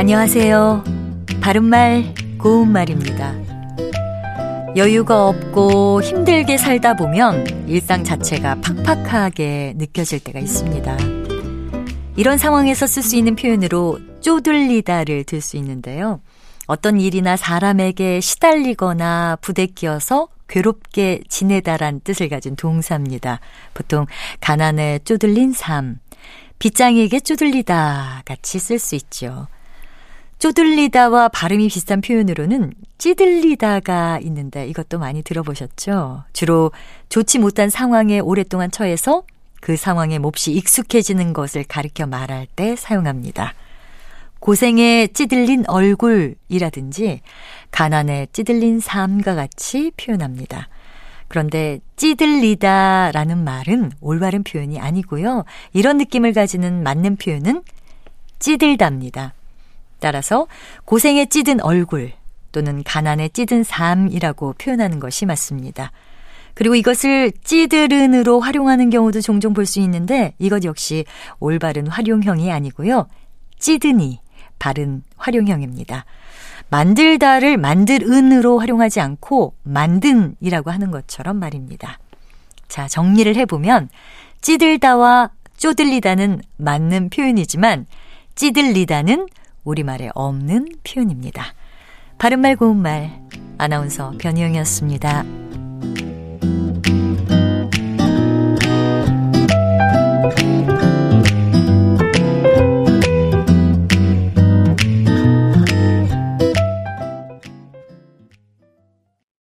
안녕하세요. 바른말, 고운말입니다. 여유가 없고 힘들게 살다 보면 일상 자체가 팍팍하게 느껴질 때가 있습니다. 이런 상황에서 쓸 수 있는 표현으로 쪼들리다를 들 수 있는데요. 어떤 일이나 사람에게 시달리거나 부대끼어서 괴롭게 지내다란 뜻을 가진 동사입니다. 보통 가난에 쪼들린 삶, 빗장에게 쪼들리다 같이 쓸 수 있죠. 쪼들리다와 발음이 비슷한 표현으로는 찌들리다가 있는데 이것도 많이 들어보셨죠? 주로 좋지 못한 상황에 오랫동안 처해서 그 상황에 몹시 익숙해지는 것을 가리켜 말할 때 사용합니다. 고생에 찌들린 얼굴이라든지 가난에 찌들린 삶과 같이 표현합니다. 그런데 찌들리다라는 말은 올바른 표현이 아니고요. 이런 느낌을 가지는 맞는 표현은 찌들답니다. 따라서 고생에 찌든 얼굴 또는 가난에 찌든 삶이라고 표현하는 것이 맞습니다. 그리고 이것을 찌들은으로 활용하는 경우도 종종 볼 수 있는데 이것 역시 올바른 활용형이 아니고요. 찌드니, 바른 활용형입니다. 만들다를 만들은으로 활용하지 않고 만든이라고 하는 것처럼 말입니다. 자, 정리를 해보면 찌들다와 쪼들리다는 맞는 표현이지만 찌들리다는 우리말에 없는 표현입니다. 바른말 고운말 아나운서 변희영이었습니다.